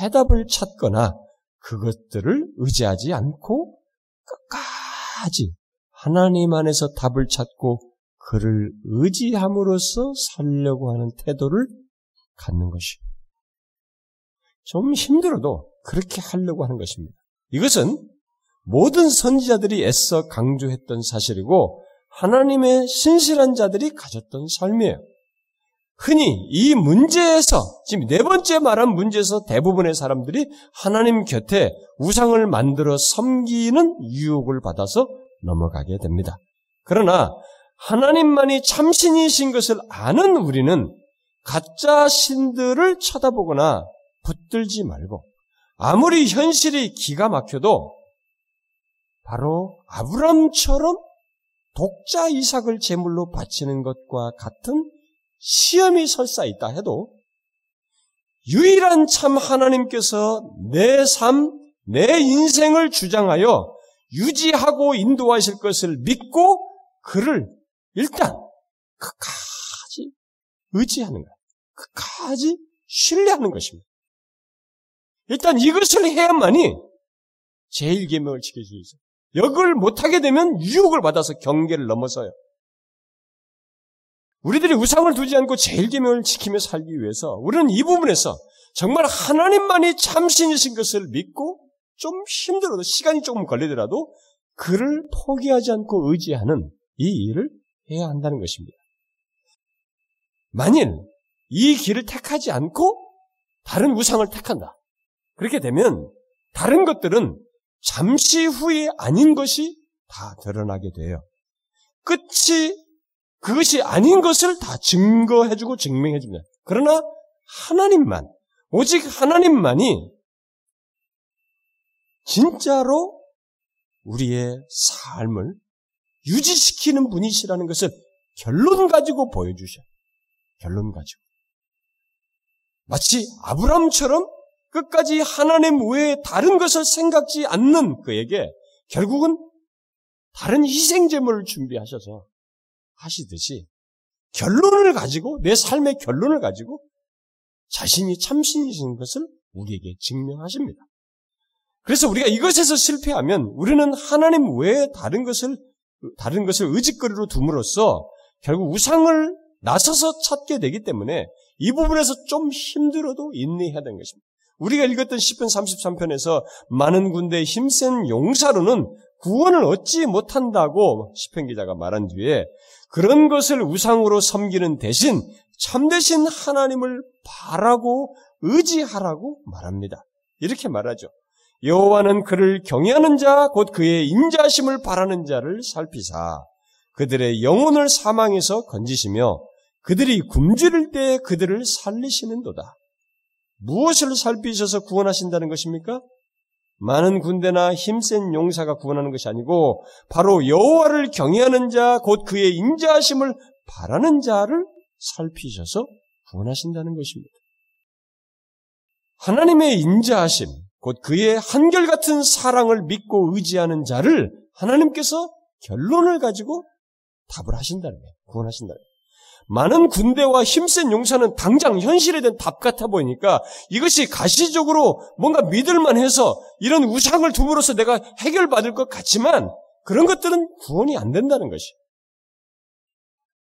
해답을 찾거나 그것들을 의지하지 않고 끝까지 하나님 안에서 답을 찾고 그를 의지함으로써 살려고 하는 태도를 갖는 것이요. 좀 힘들어도 그렇게 하려고 하는 것입니다. 이것은 모든 선지자들이 애써 강조했던 사실이고 하나님의 신실한 자들이 가졌던 삶이에요. 흔히 이 문제에서 지금 네 번째 말한 문제에서 대부분의 사람들이 하나님 곁에 우상을 만들어 섬기는 유혹을 받아서 넘어가게 됩니다. 그러나 하나님만이 참신이신 것을 아는 우리는 가짜 신들을 쳐다보거나 붙들지 말고 아무리 현실이 기가 막혀도 바로 아브람처럼 독자 이삭을 제물로 바치는 것과 같은 시험이 설사 있다 해도 유일한 참 하나님께서 내 삶, 내 인생을 주장하여 유지하고 인도하실 것을 믿고 그를 일단 끝까지 의지하는 거야. 끝까지 신뢰하는 것입니다. 일단 이것을 해야만이 제일계명을 지킬 수 있어요. 역을 못하게 되면 유혹을 받아서 경계를 넘어서요. 우리들이 우상을 두지 않고 제일계명을 지키며 살기 위해서 우리는 이 부분에서 정말 하나님만이 참신이신 것을 믿고 좀 힘들어도 시간이 조금 걸리더라도 그를 포기하지 않고 의지하는 이 일을 해야 한다는 것입니다. 만일 이 길을 택하지 않고 다른 우상을 택한다. 그렇게 되면 다른 것들은 잠시 후에 아닌 것이 다 드러나게 돼요. 끝이 그것이 아닌 것을 다 증거해주고 증명해줍니다. 그러나 하나님만, 오직 하나님만이 진짜로 우리의 삶을 유지시키는 분이시라는 것을 결론 가지고 보여주셔. 결론 가지고. 마치 아브람처럼 끝까지 하나님 외에 다른 것을 생각지 않는 그에게 결국은 다른 희생제물을 준비하셔서 하시듯이 결론을 가지고 내 삶의 결론을 가지고 자신이 참신이신 것을 우리에게 증명하십니다. 그래서 우리가 이것에서 실패하면 우리는 하나님 외에 다른 것을 다른 것을 의지거리로 둠으로써 결국 우상을 나서서 찾게 되기 때문에 이 부분에서 좀 힘들어도 인내해야 되는 것입니다. 우리가 읽었던 10편 33편에서 많은 군대의 힘센 용사로는 구원을 얻지 못한다고 10편 기자가 말한 뒤에 그런 것을 우상으로 섬기는 대신 참되신 하나님을 바라고 의지하라고 말합니다. 이렇게 말하죠. 여호와는 그를 경외하는 자, 곧 그의 인자심을 바라는 자를 살피사 그들의 영혼을 사망해서 건지시며 그들이 굶주릴 때 그들을 살리시는도다. 무엇을 살피셔서 구원하신다는 것입니까? 많은 군대나 힘센 용사가 구원하는 것이 아니고 바로 여호와를 경외하는 자, 곧 그의 인자하심을 바라는 자를 살피셔서 구원하신다는 것입니다. 하나님의 인자하심, 곧 그의 한결같은 사랑을 믿고 의지하는 자를 하나님께서 결론을 가지고 답을 하신다는 거예요. 구원하신다는 거예요. 많은 군대와 힘센 용사는 당장 현실에 대한 답 같아 보이니까 이것이 가시적으로 뭔가 믿을만 해서 이런 우상을 둠으로써 내가 해결받을 것 같지만 그런 것들은 구원이 안 된다는 것이.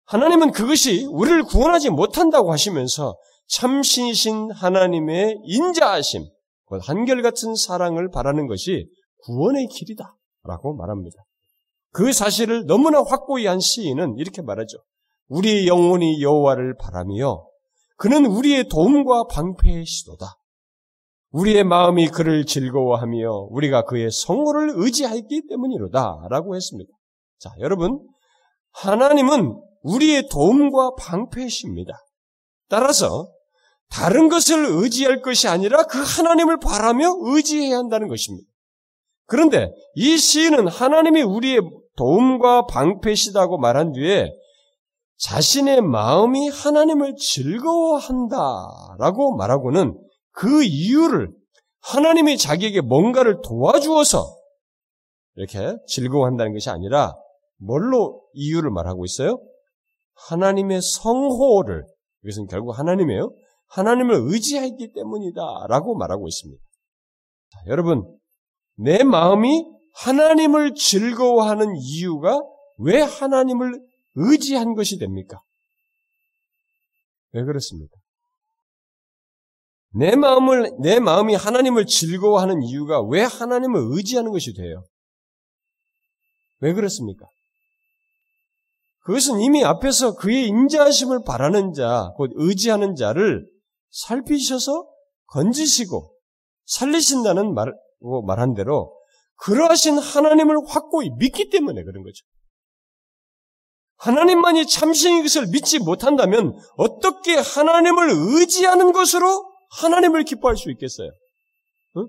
하나님은 그것이 우리를 구원하지 못한다고 하시면서 참신이신 하나님의 인자하심, 한결같은 사랑을 바라는 것이 구원의 길이다. 라고 말합니다. 그 사실을 너무나 확고히 한 시인은 이렇게 말하죠. 우리의 영혼이 여호와를 바라며 그는 우리의 도움과 방패의 시도다. 우리의 마음이 그를 즐거워하며 우리가 그의 성호를 의지하기 때문이로다. 라고 했습니다. 자, 여러분. 하나님은 우리의 도움과 방패이십니다. 따라서 다른 것을 의지할 것이 아니라 그 하나님을 바라며 의지해야 한다는 것입니다. 그런데 이 시인은 하나님이 우리의 도움과 방패시다고 말한 뒤에 자신의 마음이 하나님을 즐거워한다라고 말하고는 그 이유를 하나님이 자기에게 뭔가를 도와주어서 이렇게 즐거워한다는 것이 아니라 뭘로 이유를 말하고 있어요? 하나님의 성호를 이것은 결국 하나님이에요. 하나님을 의지했기 때문이다. 라고 말하고 있습니다. 자, 여러분, 내 마음이 하나님을 즐거워하는 이유가 왜 하나님을 의지한 것이 됩니까? 왜 그렇습니까? 내 마음을, 내 마음이 하나님을 즐거워하는 이유가 왜 하나님을 의지하는 것이 돼요? 왜 그렇습니까? 그것은 이미 앞에서 그의 인자하심을 바라는 자, 곧 의지하는 자를 살피셔서 건지시고 살리신다는 말, 말한 대로 그러하신 하나님을 확고히 믿기 때문에 그런 거죠. 하나님만이 참신인 것을 믿지 못한다면 어떻게 하나님을 의지하는 것으로 하나님을 기뻐할 수 있겠어요? 응?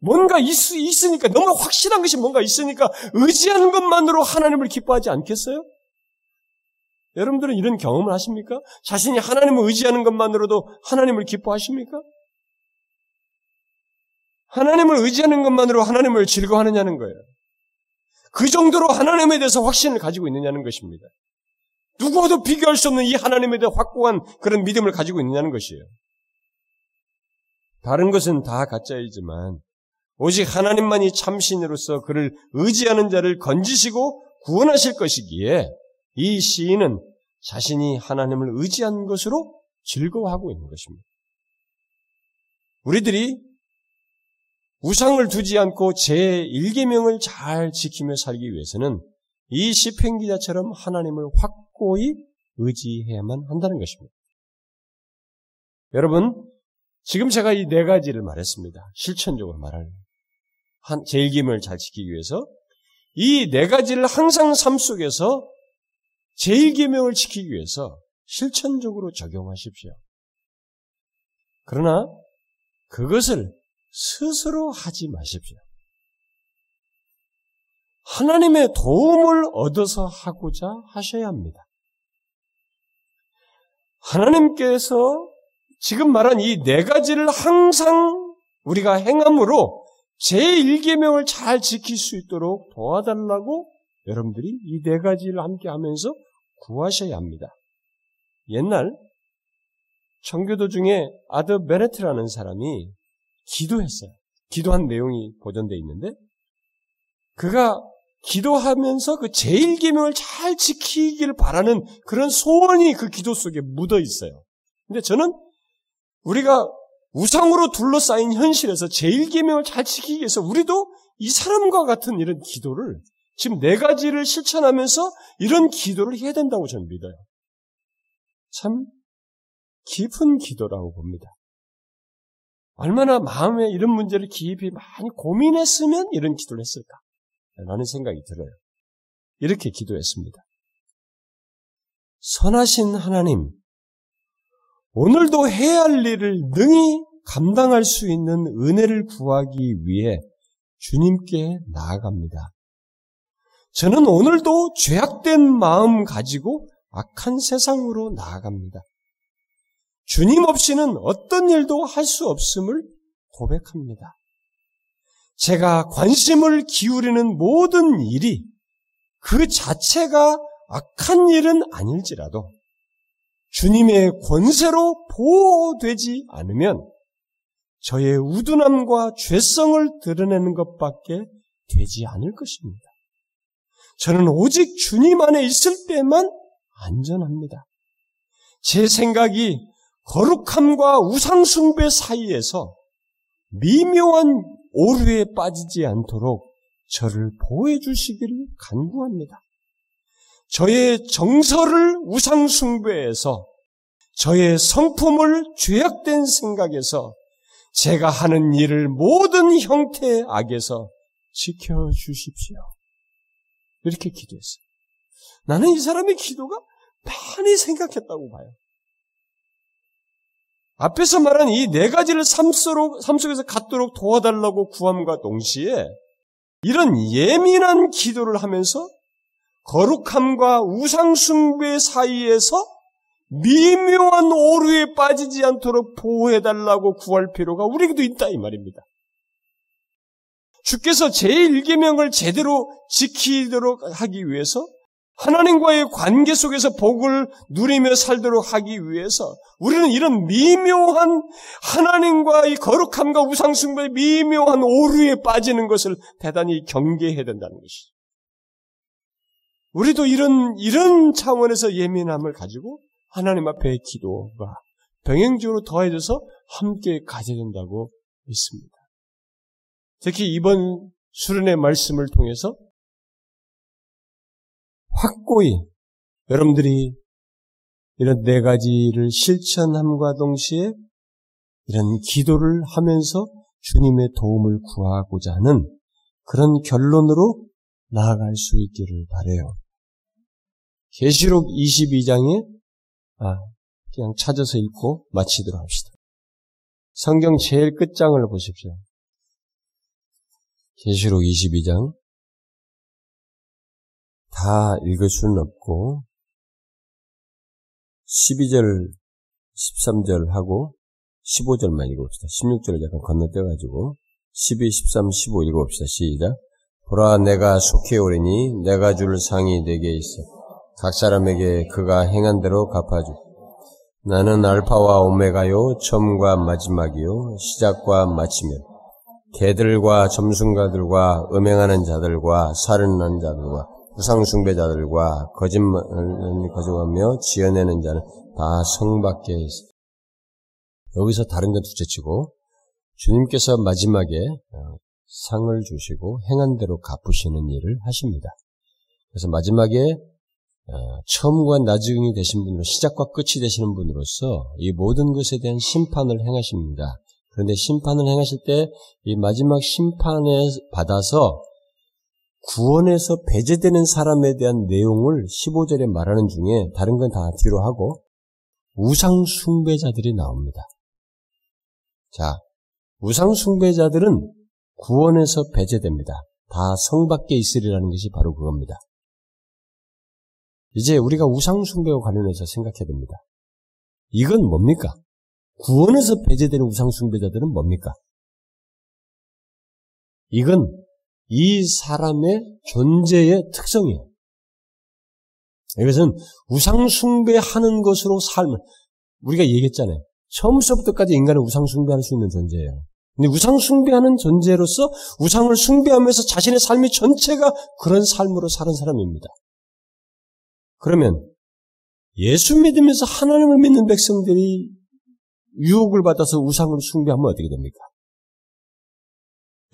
뭔가 있, 있으니까 너무 확실한 것이 뭔가 있으니까 의지하는 것만으로 하나님을 기뻐하지 않겠어요? 여러분들은 이런 경험을 하십니까? 자신이 하나님을 의지하는 것만으로도 하나님을 기뻐하십니까? 하나님을 의지하는 것만으로 하나님을 즐거워하느냐는 거예요. 그 정도로 하나님에 대해서 확신을 가지고 있느냐는 것입니다. 누구와도 비교할 수 없는 이 하나님에 대해 확고한 그런 믿음을 가지고 있느냐는 것이에요. 다른 것은 다 가짜이지만 오직 하나님만이 참신으로서 그를 의지하는 자를 건지시고 구원하실 것이기에 이 시인은 자신이 하나님을 의지한 것으로 즐거워하고 있는 것입니다. 우리들이 우상을 두지 않고 제 1계명을 잘 지키며 살기 위해서는 이 시편 기자처럼 하나님을 확고히 의지해야만 한다는 것입니다. 여러분, 지금 제가 이 네 가지를 말했습니다. 실천적으로 말할 제1계명을 잘 지키기 위해서 이 네 가지를 항상 삶 속에서 제1계명을 지키기 위해서 실천적으로 적용하십시오. 그러나 그것을 스스로 하지 마십시오. 하나님의 도움을 얻어서 하고자 하셔야 합니다. 하나님께서 지금 말한 이 네 가지를 항상 우리가 행함으로 제1계명을 잘 지킬 수 있도록 도와달라고 여러분들이 이 네 가지를 함께 하면서 구하셔야 합니다. 옛날 청교도 중에 아드 베네트라는 사람이 기도했어요. 기도한 내용이 보존되어 있는데 그가 기도하면서 그 제일 계명을 잘 지키기를 바라는 그런 소원이 그 기도 속에 묻어 있어요. 근데 저는 우리가 우상으로 둘러싸인 현실에서 제일 계명을 잘 지키기 위해서 우리도 이 사람과 같은 이런 기도를 지금 네 가지를 실천하면서 이런 기도를 해야 된다고 저는 믿어요. 참 깊은 기도라고 봅니다. 얼마나 마음에 이런 문제를 깊이 많이 고민했으면 이런 기도를 했을까? 라는 생각이 들어요. 이렇게 기도했습니다. 선하신 하나님, 오늘도 해야 할 일을 능히 감당할 수 있는 은혜를 구하기 위해 주님께 나아갑니다. 저는 오늘도 죄악된 마음 가지고 악한 세상으로 나아갑니다. 주님 없이는 어떤 일도 할 수 없음을 고백합니다. 제가 관심을 기울이는 모든 일이 그 자체가 악한 일은 아닐지라도 주님의 권세로 보호되지 않으면 저의 우둔함과 죄성을 드러내는 것밖에 되지 않을 것입니다. 저는 오직 주님 안에 있을 때만 안전합니다. 제 생각이 거룩함과 우상숭배 사이에서 미묘한 오류에 빠지지 않도록 저를 보호해 주시기를 간구합니다. 저의 정서를 우상숭배해서 저의 성품을 죄악된 생각에서 제가 하는 일을 모든 형태의 악에서 지켜 주십시오. 이렇게 기도했어요. 나는 이 사람의 기도가 많이 생각했다고 봐요. 앞에서 말한 이 네 가지를 삶, 삶 속에서 갖도록 도와달라고 구함과 동시에 이런 예민한 기도를 하면서 거룩함과 우상숭배 사이에서 미묘한 오류에 빠지지 않도록 보호해달라고 구할 필요가 우리에게도 있다 이 말입니다. 주께서 제1계명을 제대로 지키도록 하기 위해서 하나님과의 관계 속에서 복을 누리며 살도록 하기 위해서 우리는 이런 미묘한 하나님과의 거룩함과 우상숭배의 미묘한 오류에 빠지는 것을 대단히 경계해야 된다는 것이죠. 우리도 이런 이런 차원에서 예민함을 가지고 하나님 앞에 기도가 병행적으로 더해져서 함께 가져야 된다고 믿습니다. 특히 이번 수련의 말씀을 통해서 확고히 여러분들이 이런 네 가지를 실천함과 동시에 이런 기도를 하면서 주님의 도움을 구하고자 하는 그런 결론으로 나아갈 수 있기를 바래요. 계시록 22장에 아, 그냥 찾아서 읽고 마치도록 합시다. 성경 제일 끝장을 보십시오. 계시록 22장 다 읽을 수는 없고 12절, 13절 하고 15절만 읽어봅시다. 16절을 약간 건너뛰어가지고 12, 13, 15 읽어봅시다. 시작. 보라 내가 속해 오리니 내가 줄 상이 내게 있어. 각 사람에게 그가 행한 대로 갚아주. 나는 알파와 오메가요, 처음과 마지막이요, 시작과 마치며, 개들과 점순가들과 음행하는 자들과 살인하는 자들과 우상숭배자들과 거짓말을 거듭하며 지어내는 자는 다 성 밖에 있어. 여기서 다른 건 둘째치고 주님께서 마지막에 어, 상을 주시고 행한 대로 갚으시는 일을 하십니다. 그래서 마지막에 어, 처음과 나중이 되신 분으로 시작과 끝이 되시는 분으로서 이 모든 것에 대한 심판을 행하십니다. 그런데 심판을 행하실 때 이 마지막 심판에 받아서 구원에서 배제되는 사람에 대한 내용을 15절에 말하는 중에 다른 건 다 뒤로 하고 우상 숭배자들이 나옵니다. 자, 우상 숭배자들은 구원에서 배제됩니다. 다 성 밖에 있으리라는 것이 바로 그겁니다. 이제 우리가 우상 숭배와 관련해서 생각해야 됩니다. 이건 뭡니까? 구원에서 배제되는 우상 숭배자들은 뭡니까? 이건 이 사람의 존재의 특성이에요. 이것은 우상숭배하는 것으로 삶을, 우리가 얘기했잖아요. 처음부터까지 인간은 우상숭배할 수 있는 존재예요. 근데 우상숭배하는 존재로서 우상을 숭배하면서 자신의 삶이 전체가 그런 삶으로 사는 사람입니다. 그러면 예수 믿으면서 하나님을 믿는 백성들이 유혹을 받아서 우상을 숭배하면 어떻게 됩니까?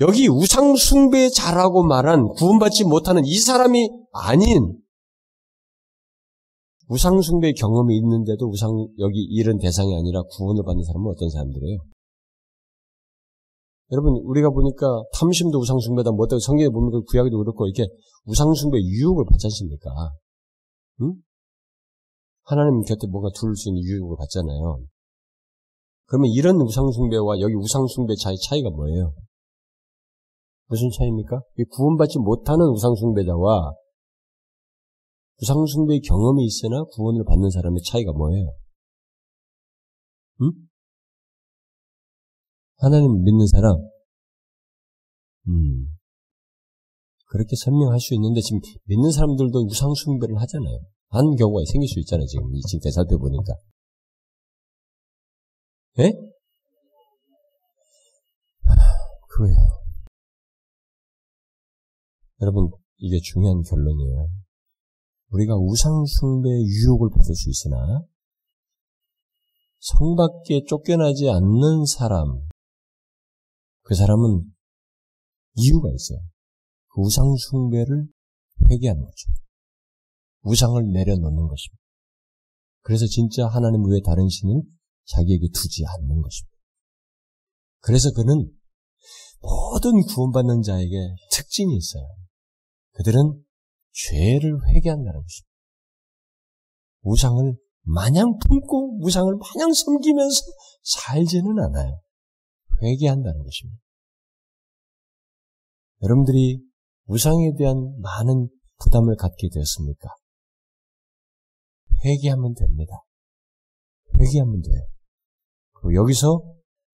여기 우상 숭배 잘하고 말한 구원받지 못하는 이 사람이 아닌 우상 숭배 경험이 있는데도 우상 여기 이런 대상이 아니라 구원을 받는 사람은 어떤 사람들이에요? 여러분 우리가 보니까 탐심도 우상 숭배다 뭐다 성경에 보면 그 구약에도 그렇고 이렇게 우상 숭배 유혹을 받지 않습니까? 응? 하나님 곁에 뭐가 둘 수 있는 유혹을 받잖아요. 그러면 이런 우상숭배와 여기 우상숭배 차이 차이가 뭐예요? 무슨 차이입니까? 구원받지 못하는 우상숭배자와 우상숭배의 경험이 있으나 구원을 받는 사람의 차이가 뭐예요? 응? 하나님 믿는 사람, 음, 그렇게 설명할 수 있는데 지금 믿는 사람들도 우상숭배를 하잖아요. 한 경우가 생길 수 있잖아요. 지금 이 지금 살펴 보니까. 예? 그거예요. 여러분, 이게 중요한 결론이에요. 우리가 우상숭배의 유혹을 받을 수 있으나, 성 밖에 쫓겨나지 않는 사람, 그 사람은 이유가 있어요. 그 우상숭배를 회개하는 거죠. 우상을 내려놓는 것입니다. 그래서 진짜 하나님 외에 다른 신을 자기에게 두지 않는 것입니다. 그래서 그는 모든 구원받는 자에게 특징이 있어요. 그들은 죄를 회개한다는 것입니다. 우상을 마냥 품고 우상을 마냥 섬기면서 살지는 않아요. 회개한다는 것입니다. 여러분들이 우상에 대한 많은 부담을 갖게 되었습니까? 회개하면 됩니다. 회개하면 돼요. 그리고 여기서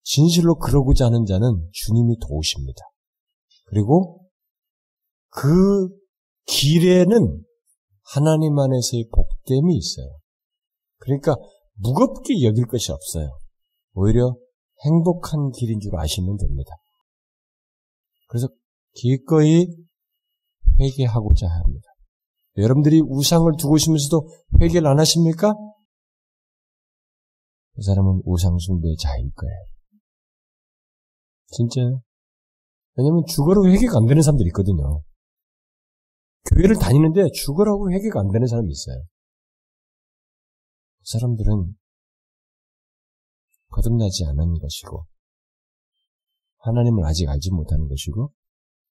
진실로 그러고자 하는 자는 주님이 도우십니다. 그리고 그 길에는 하나님 안에서의 복됨이 있어요. 그러니까 무겁게 여길 것이 없어요. 오히려 행복한 길인 줄 아시면 됩니다. 그래서 기꺼이 회개하고자 합니다. 여러분들이 우상을 두고 있으면서도 회개를 안 하십니까? 그 사람은 우상숭배의 자일 거예요. 진짜요? 왜냐면 죽어라고 회개가 안 되는 사람들이 있거든요. 교회를 다니는데 죽어라고 회개가 안 되는 사람이 있어요. 그 사람들은 거듭나지 않은 것이고, 하나님을 아직 알지 못하는 것이고,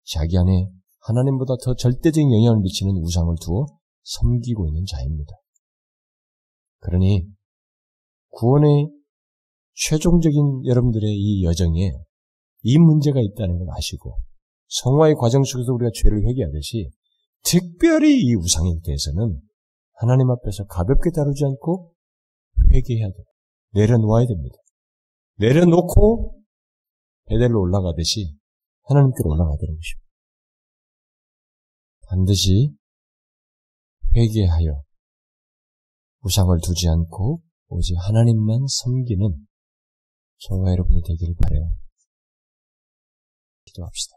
자기 안에 하나님보다 더 절대적인 영향을 미치는 우상을 두어 섬기고 있는 자입니다. 그러니 구원의 최종적인 여러분들의 이 여정에 이 문제가 있다는 걸 아시고 성화의 과정 속에서 우리가 죄를 회개하듯이 특별히 이 우상에 대해서는 하나님 앞에서 가볍게 다루지 않고 회개해야 돼요. 내려놓아야 됩니다. 내려놓고 베델로 올라가듯이 하나님께로 올라가야 되는 것입니다. 반드시 회개하여 우상을 두지 않고 오직 하나님만 섬기는 저와 여러분이 되기를 바래요. 기도합시다.